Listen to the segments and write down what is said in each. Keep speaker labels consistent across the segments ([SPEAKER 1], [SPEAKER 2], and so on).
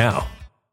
[SPEAKER 1] now.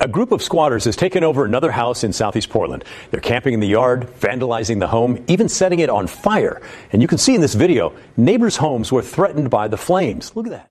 [SPEAKER 2] A group of squatters has taken over another house in southeast Portland. They're camping in the yard, vandalizing the home, even setting it on fire. And you can see in this video, neighbors' homes were threatened by the flames. Look at that.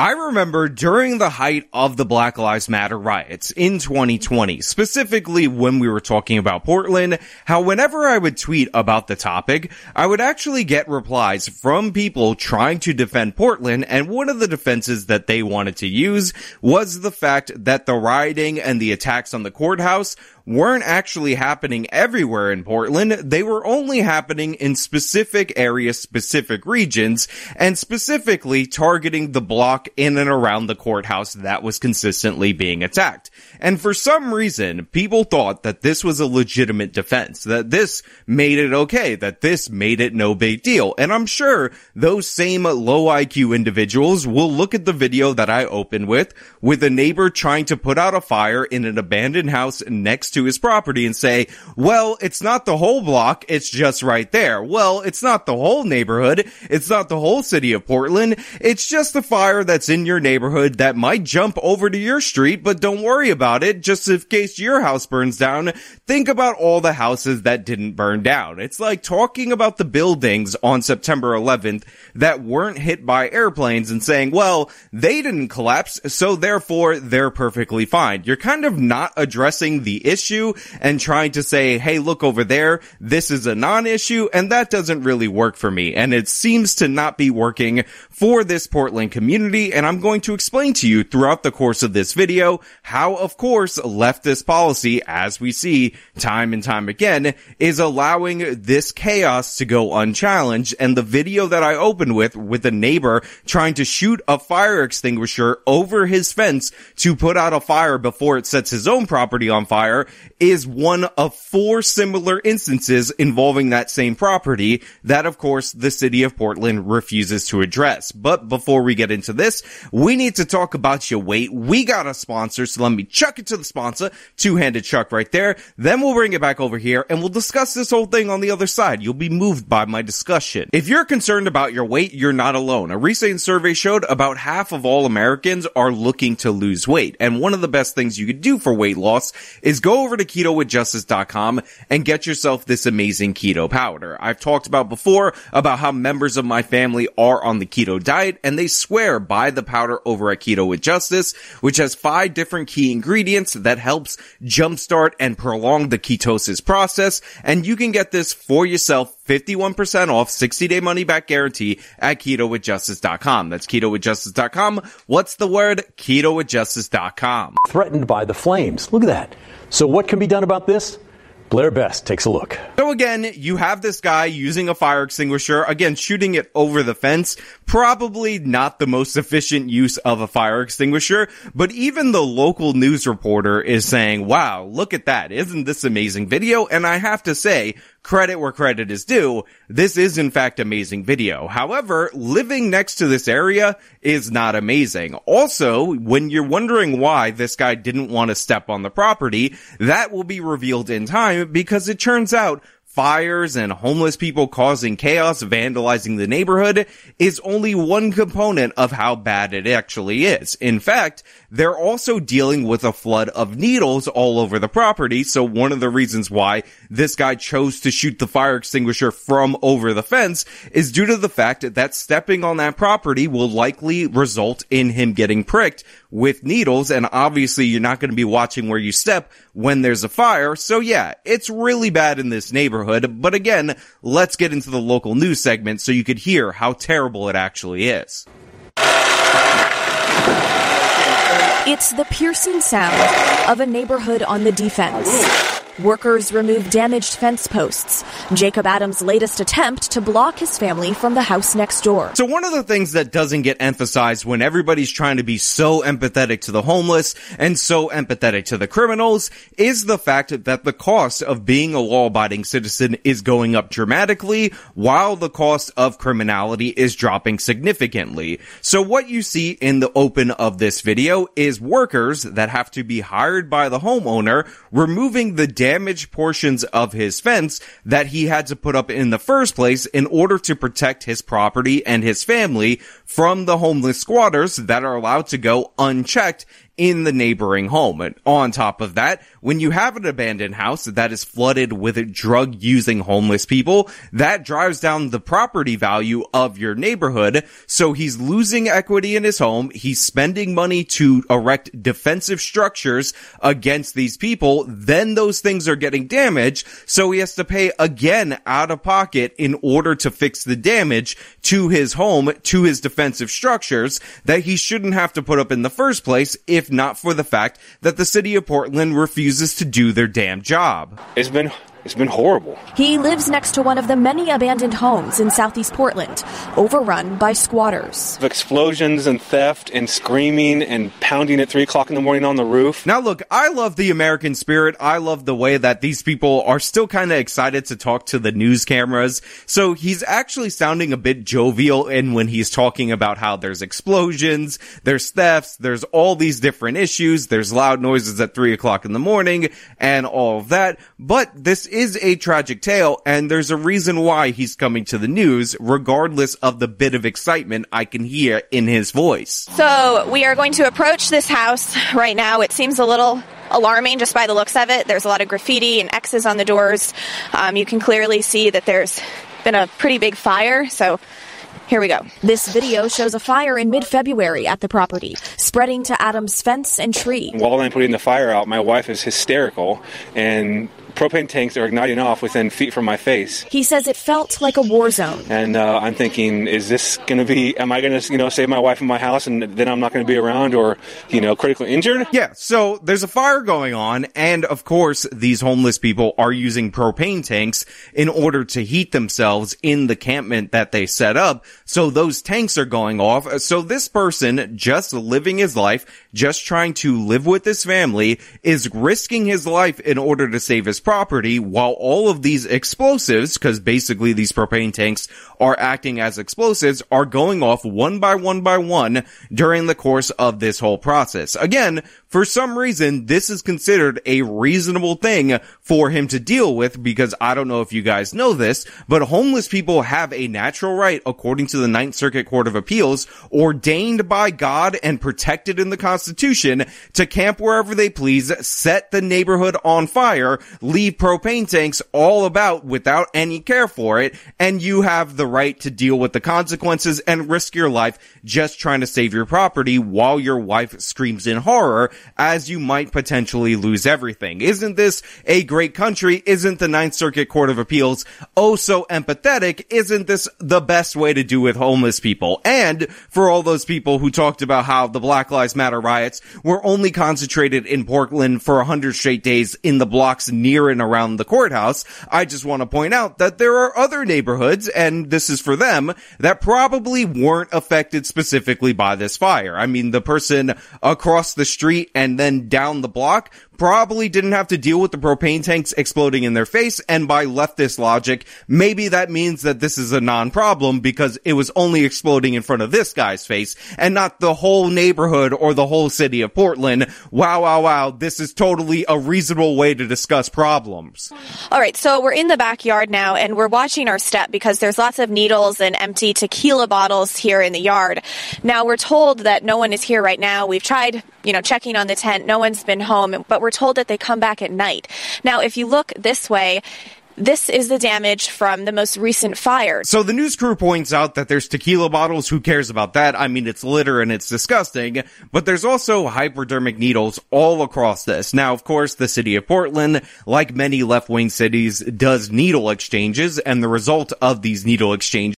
[SPEAKER 3] I remember during the height of the Black Lives Matter riots in 2020, specifically when we were talking about Portland, how whenever I would tweet about the topic, I would actually get replies from people trying to defend Portland, and one of the defenses that they wanted to use was the fact that the rioting and the attacks on the courthouse weren't actually happening everywhere in Portland. They were only happening in specific areas, specific regions, and specifically targeting the block in and around the courthouse that was consistently being attacked. And for some reason, people thought that this was a legitimate defense, that this made it okay, that this made it no big deal. And I'm sure those same low IQ individuals will look at the video that I opened with, with a neighbor trying to put out a fire in an abandoned house next to his property and say, well, it's not the whole block, it's just right there. Well, it's not the whole neighborhood, it's not the whole city of Portland, it's just the fire that's in your neighborhood that might jump over to your street, but don't worry about it, just in case your house burns down, think about all the houses that didn't burn down. It's like talking about the buildings on September 11th that weren't hit by airplanes and saying, well, they didn't collapse, so therefore they're perfectly fine. You're kind of not addressing the issue and trying to say, hey, look over there, this is a non-issue, and that doesn't really work for me. And it seems to not be working for this Portland community, and I'm going to explain to you throughout the course of this video how, of course, leftist policy, as we see time and time again, is allowing this chaos to go unchallenged. And the video that I opened with, with a neighbor trying to shoot a fire extinguisher over his fence to put out a fire before it sets his own property on fire, is one of four similar instances involving that same property that, of course, the city of Portland refuses to address. But before we get into this, we need to talk about your weight. We got a sponsor, so let me chuck it to the sponsor. Two-handed chuck right there. Then we'll bring it back over here and we'll discuss this whole thing on the other side. You'll be moved by my discussion. If you're concerned about your weight, you're not alone. A recent survey showed about half of all Americans are looking to lose weight. And one of the best things you could do for weight loss is go over to ketowithjustice.com and get yourself this amazing keto powder. I've talked about before about how members of my family are on the keto diet and they swear by the powder over at Keto with Justice, which has five different key ingredients that helps jumpstart and prolong the ketosis process. And you can get this for yourself 51% off 60 day money back guarantee at ketowithjustice.com. That's ketowithjustice.com. What's the word? ketowithjustice.com.
[SPEAKER 2] Threatened by the flames. Look at that. So what can be done about this? Blair Best takes a look.
[SPEAKER 3] So again, you have this guy using a fire extinguisher, again, shooting it over the fence. Probably not the most efficient use of a fire extinguisher, but even the local news reporter is saying, wow, look at that. Isn't this amazing video? And I have to say, credit where credit is due. This is in fact amazing video. However, living next to this area is not amazing. Also, when you're wondering why this guy didn't want to step on the property, that will be revealed in time because it turns out fires and homeless people causing chaos, vandalizing the neighborhood is only one component of how bad it actually is. In fact, they're also dealing with a flood of needles all over the property. So one of the reasons why this guy chose to shoot the fire extinguisher from over the fence is due to the fact that stepping on that property will likely result in him getting pricked with needles. And obviously you're not going to be watching where you step when there's a fire. So yeah, it's really bad in this neighborhood. But again, let's get into the local news segment so you could hear how terrible it actually is.
[SPEAKER 4] It's the piercing sound of a neighborhood on the defense. Workers remove damaged fence posts. Jacob Adams' latest attempt to block his family from the house next door.
[SPEAKER 3] So one of the things that doesn't get emphasized when everybody's trying to be so empathetic to the homeless and so empathetic to the criminals is the fact that the cost of being a law-abiding citizen is going up dramatically while the cost of criminality is dropping significantly. So what you see in the open of this video is workers that have to be hired by the homeowner removing the damaged portions of his fence that he had to put up in the first place in order to protect his property and his family from the homeless squatters that are allowed to go unchecked in the neighboring home. And on top of that, when you have an abandoned house that is flooded with drug using homeless people, that drives down the property value of your neighborhood. So he's losing equity in his home. He's spending money to erect defensive structures against these people. Then those things are getting damaged. So he has to pay again out of pocket in order to fix the damage to his home, to his defensive structures that he shouldn't have to put up in the first place if not for the fact that the city of Portland refuses to do their damn job.
[SPEAKER 5] It's been it's been horrible.
[SPEAKER 4] He lives next to one of the many abandoned homes in southeast Portland, overrun by squatters.
[SPEAKER 5] Explosions and theft and screaming and pounding at 3 o'clock in the morning on the roof.
[SPEAKER 3] Now, look, I love the American spirit. I love the way that these people are still kind of excited to talk to the news cameras. So he's actually sounding a bit jovial in when he's talking about how there's explosions, there's thefts, there's all these different issues, there's loud noises at 3 o'clock in the morning, and all of that. But this is a tragic tale, and there's a reason why he's coming to the news, regardless of the bit of excitement I can hear in his voice.
[SPEAKER 6] So, we are going to approach this house right now. It seems a little alarming just by the looks of it. There's a lot of graffiti and X's on the doors. Um, you can clearly see that there's been a pretty big fire, so here we go.
[SPEAKER 4] This video shows a fire in mid February at the property, spreading to Adams' fence and tree.
[SPEAKER 5] While I'm putting the fire out, my wife is hysterical and propane tanks are igniting off within feet from my face.
[SPEAKER 4] He says it felt like a war zone.
[SPEAKER 5] And uh, I'm thinking, is this going to be? Am I going to, you know, save my wife and my house, and then I'm not going to be around, or you know, critically injured?
[SPEAKER 3] Yeah. So there's a fire going on, and of course, these homeless people are using propane tanks in order to heat themselves in the campment that they set up. So those tanks are going off. So this person, just living his life, just trying to live with his family, is risking his life in order to save his property while all of these explosives, because basically these propane tanks are acting as explosives, are going off one by one by one during the course of this whole process. Again, for some reason, this is considered a reasonable thing for him to deal with because I don't know if you guys know this, but homeless people have a natural right, according to the Ninth Circuit Court of Appeals, ordained by God and protected in the Constitution to camp wherever they please, set the neighborhood on fire, leave propane tanks all about without any care for it, and you have the right to deal with the consequences and risk your life just trying to save your property while your wife screams in horror as you might potentially lose everything. Isn't this a great country? Isn't the Ninth Circuit Court of Appeals oh so empathetic? Isn't this the best way to do with homeless people? And for all those people who talked about how the Black Lives Matter riots were only concentrated in Portland for a hundred straight days in the blocks near and around the courthouse, I just want to point out that there are other neighborhoods, and this is for them, that probably weren't affected specifically by this fire. I mean, the person across the street and then down the block probably didn't have to deal with the propane tanks exploding in their face. And by leftist logic, maybe that means that this is a non-problem because it was only exploding in front of this guy's face and not the whole neighborhood or the whole city of Portland. Wow, wow, wow. This is totally a reasonable way to discuss problems.
[SPEAKER 6] All right. So we're in the backyard now and we're watching our step because there's lots of needles and empty tequila bottles here in the yard. Now we're told that no one is here right now. We've tried, you know, checking on the tent. No one's been home, but we're told that they come back at night. Now, if you look this way, this is the damage from the most recent fire.
[SPEAKER 3] So the news crew points out that there's tequila bottles. Who cares about that? I mean, it's litter and it's disgusting, but there's also hypodermic needles all across this. Now, of course, the city of Portland, like many left-wing cities, does needle exchanges and the result of these needle exchanges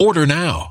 [SPEAKER 7] Order now.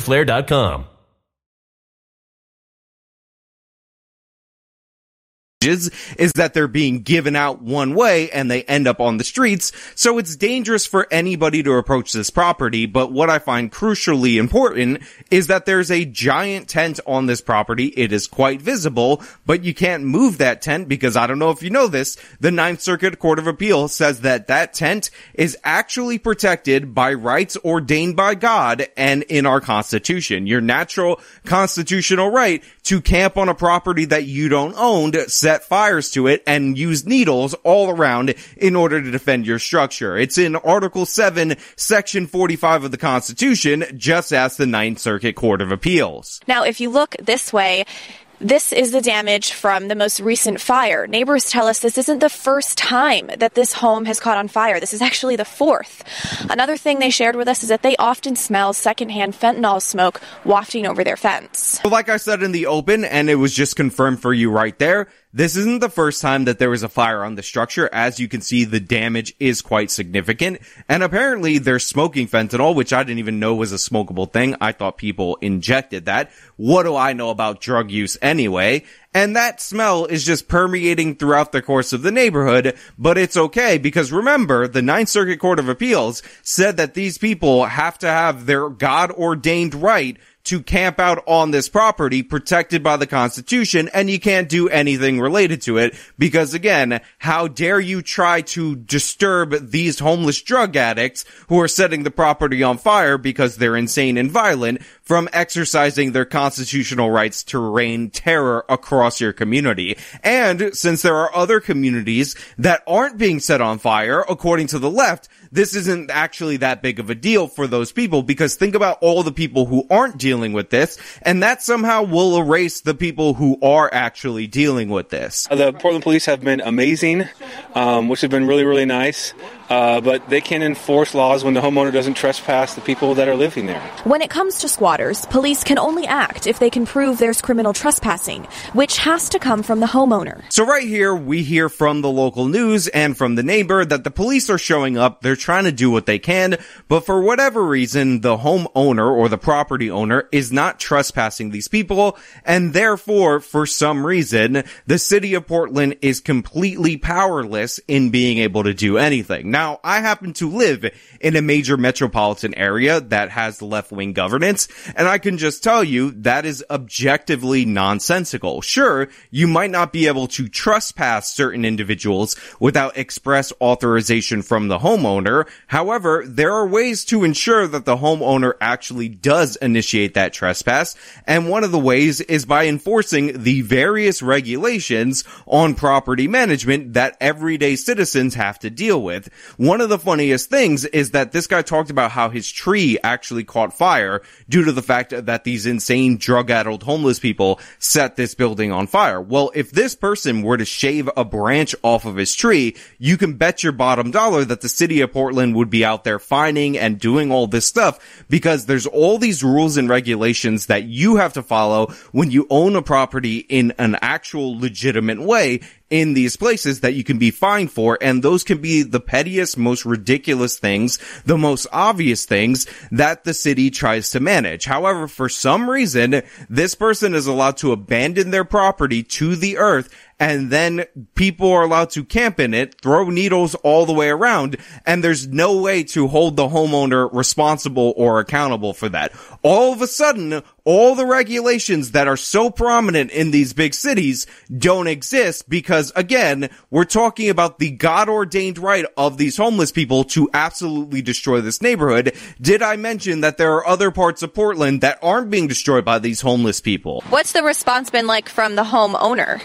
[SPEAKER 1] fighterflare.com.
[SPEAKER 3] is that they're being given out one way and they end up on the streets. So it's dangerous for anybody to approach this property. But what I find crucially important is that there's a giant tent on this property. It is quite visible, but you can't move that tent because I don't know if you know this. The Ninth Circuit Court of Appeal says that that tent is actually protected by rights ordained by God and in our constitution. Your natural constitutional right to camp on a property that you don't own set fires to it and use needles all around in order to defend your structure. It's in Article 7, Section 45 of the Constitution, just as the Ninth Circuit Court of Appeals.
[SPEAKER 6] Now, if you look this way, this is the damage from the most recent fire. Neighbors tell us this isn't the first time that this home has caught on fire. This is actually the fourth. Another thing they shared with us is that they often smell secondhand fentanyl smoke wafting over their fence.
[SPEAKER 3] Like I said in the open, and it was just confirmed for you right there, this isn't the first time that there was a fire on the structure. As you can see, the damage is quite significant. And apparently they're smoking fentanyl, which I didn't even know was a smokable thing. I thought people injected that. What do I know about drug use anyway? And that smell is just permeating throughout the course of the neighborhood, but it's okay because remember, the Ninth Circuit Court of Appeals said that these people have to have their God ordained right to camp out on this property protected by the Constitution and you can't do anything related to it because again, how dare you try to disturb these homeless drug addicts who are setting the property on fire because they're insane and violent from exercising their constitutional rights to rain terror across your community. And since there are other communities that aren't being set on fire, according to the left, this isn't actually that big of a deal for those people because think about all the people who aren't dealing with this and that somehow will erase the people who are actually dealing with this.
[SPEAKER 5] The Portland police have been amazing, um, which has been really, really nice. Uh, but they can enforce laws when the homeowner doesn't trespass the people that are living there.
[SPEAKER 4] When it comes to squatters, police can only act if they can prove there's criminal trespassing, which has to come from the homeowner.
[SPEAKER 3] So right here, we hear from the local news and from the neighbor that the police are showing up. They're trying to do what they can, but for whatever reason, the homeowner or the property owner is not trespassing these people, and therefore, for some reason, the city of Portland is completely powerless in being able to do anything. Now, now, I happen to live in a major metropolitan area that has left-wing governance, and I can just tell you that is objectively nonsensical. Sure, you might not be able to trespass certain individuals without express authorization from the homeowner. However, there are ways to ensure that the homeowner actually does initiate that trespass, and one of the ways is by enforcing the various regulations on property management that everyday citizens have to deal with. One of the funniest things is that this guy talked about how his tree actually caught fire due to the fact that these insane drug-addled homeless people set this building on fire. Well, if this person were to shave a branch off of his tree, you can bet your bottom dollar that the city of Portland would be out there fining and doing all this stuff because there's all these rules and regulations that you have to follow when you own a property in an actual legitimate way in these places that you can be fined for. And those can be the pettiest, most ridiculous things, the most obvious things that the city tries to manage. However, for some reason, this person is allowed to abandon their property to the earth and then people are allowed to camp in it, throw needles all the way around, and there's no way to hold the homeowner responsible or accountable for that. All of a sudden, all the regulations that are so prominent in these big cities don't exist because again, we're talking about the God ordained right of these homeless people to absolutely destroy this neighborhood. Did I mention that there are other parts of Portland that aren't being destroyed by these homeless people?
[SPEAKER 6] What's the response been like from the homeowner?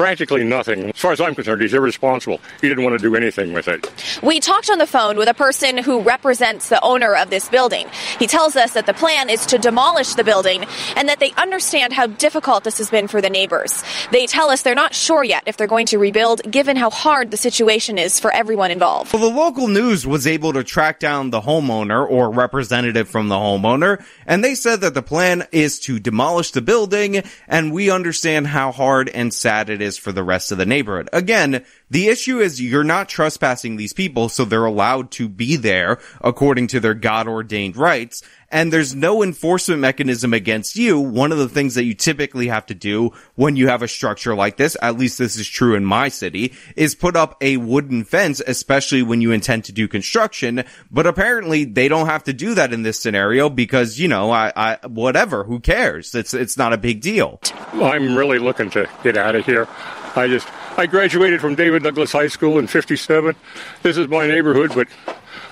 [SPEAKER 8] Practically nothing. As far as I'm concerned, he's irresponsible. He didn't want to do anything with it.
[SPEAKER 6] We talked on the phone with a person who represents the owner of this building. He tells us that the plan is to demolish the building and that they understand how difficult this has been for the neighbors. They tell us they're not sure yet if they're going to rebuild, given how hard the situation is for everyone involved.
[SPEAKER 3] Well, the local news was able to track down the homeowner or representative from the homeowner, and they said that the plan is to demolish the building, and we understand how hard and sad it is for the rest of the neighborhood. Again, the issue is you're not trespassing these people, so they're allowed to be there according to their God ordained rights. And there's no enforcement mechanism against you. One of the things that you typically have to do when you have a structure like this, at least this is true in my city, is put up a wooden fence, especially when you intend to do construction. But apparently they don't have to do that in this scenario because, you know, I, I, whatever, who cares? It's, it's not a big deal.
[SPEAKER 8] I'm really looking to get out of here. I just, I graduated from David Douglas High School in 57. This is my neighborhood, but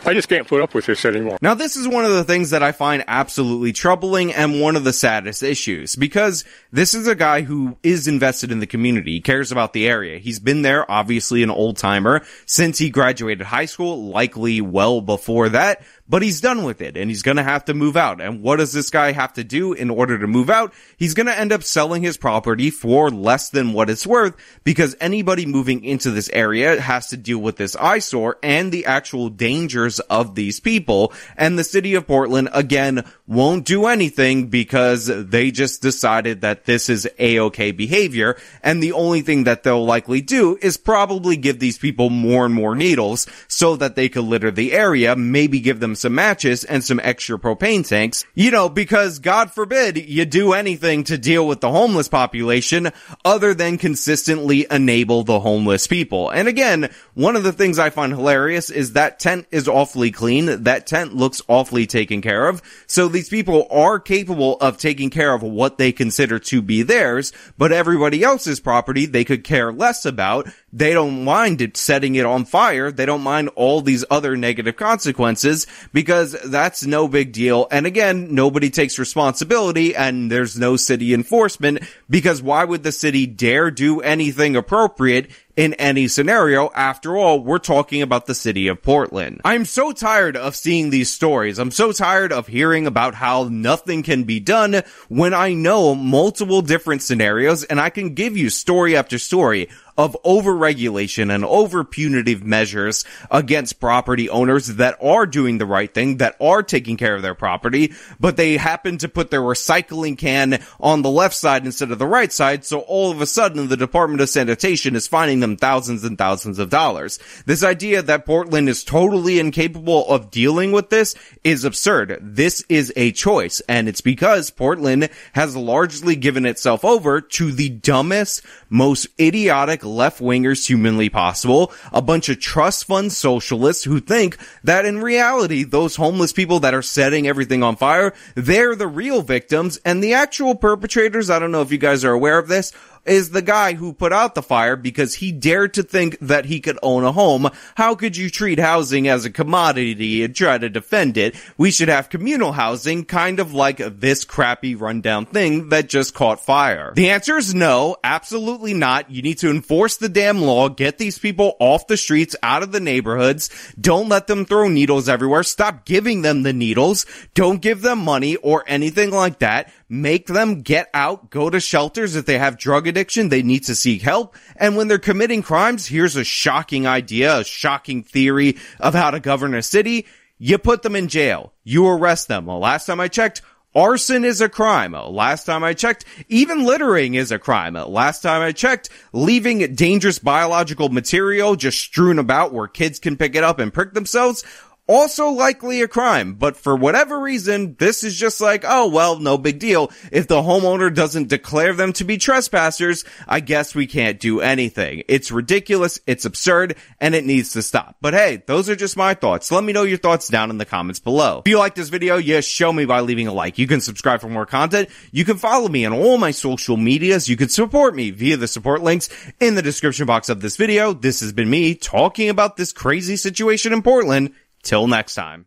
[SPEAKER 8] I just can't put up with this anymore.
[SPEAKER 3] Now, this is one of the things that I find absolutely troubling and one of the saddest issues because this is a guy who is invested in the community. He cares about the area. He's been there, obviously an old timer since he graduated high school, likely well before that but he's done with it and he's gonna have to move out. And what does this guy have to do in order to move out? He's gonna end up selling his property for less than what it's worth because anybody moving into this area has to deal with this eyesore and the actual dangers of these people. And the city of Portland, again, won't do anything because they just decided that this is a-okay behavior. And the only thing that they'll likely do is probably give these people more and more needles so that they could litter the area, maybe give them some matches and some extra propane tanks, you know, because God forbid you do anything to deal with the homeless population other than consistently enable the homeless people. And again, one of the things I find hilarious is that tent is awfully clean. That tent looks awfully taken care of. So these people are capable of taking care of what they consider to be theirs, but everybody else's property they could care less about they don't mind it setting it on fire. They don't mind all these other negative consequences because that's no big deal. And again, nobody takes responsibility and there's no city enforcement because why would the city dare do anything appropriate in any scenario. After all, we're talking about the city of Portland. I'm so tired of seeing these stories. I'm so tired of hearing about how nothing can be done when I know multiple different scenarios and I can give you story after story of overregulation and over punitive measures against property owners that are doing the right thing, that are taking care of their property, but they happen to put their recycling can on the left side instead of the right side. So all of a sudden the Department of Sanitation is finding them thousands and thousands of dollars. This idea that Portland is totally incapable of dealing with this is absurd. This is a choice and it's because Portland has largely given itself over to the dumbest, most idiotic left wingers humanly possible, a bunch of trust fund socialists who think that in reality, those homeless people that are setting everything on fire, they're the real victims and the actual perpetrators, I don't know if you guys are aware of this, is the guy who put out the fire because he dared to think that he could own a home. How could you treat housing as a commodity and try to defend it? We should have communal housing, kind of like this crappy rundown thing that just caught fire. The answer is no, absolutely not. You need to enforce the damn law, get these people off the streets, out of the neighborhoods. Don't let them throw needles everywhere. Stop giving them the needles. Don't give them money or anything like that make them get out, go to shelters. If they have drug addiction, they need to seek help. And when they're committing crimes, here's a shocking idea, a shocking theory of how to govern a city. You put them in jail. You arrest them. Well, last time I checked, Arson is a crime. Last time I checked, even littering is a crime. Last time I checked, leaving dangerous biological material just strewn about where kids can pick it up and prick themselves also likely a crime, but for whatever reason, this is just like, oh, well, no big deal. If the homeowner doesn't declare them to be trespassers, I guess we can't do anything. It's ridiculous, it's absurd, and it needs to stop. But hey, those are just my thoughts. Let me know your thoughts down in the comments below. If you like this video, yes, show me by leaving a like. You can subscribe for more content. You can follow me on all my social medias. You can support me via the support links in the description box of this video. This has been me talking about this crazy situation in Portland Till next time.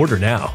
[SPEAKER 1] Order now.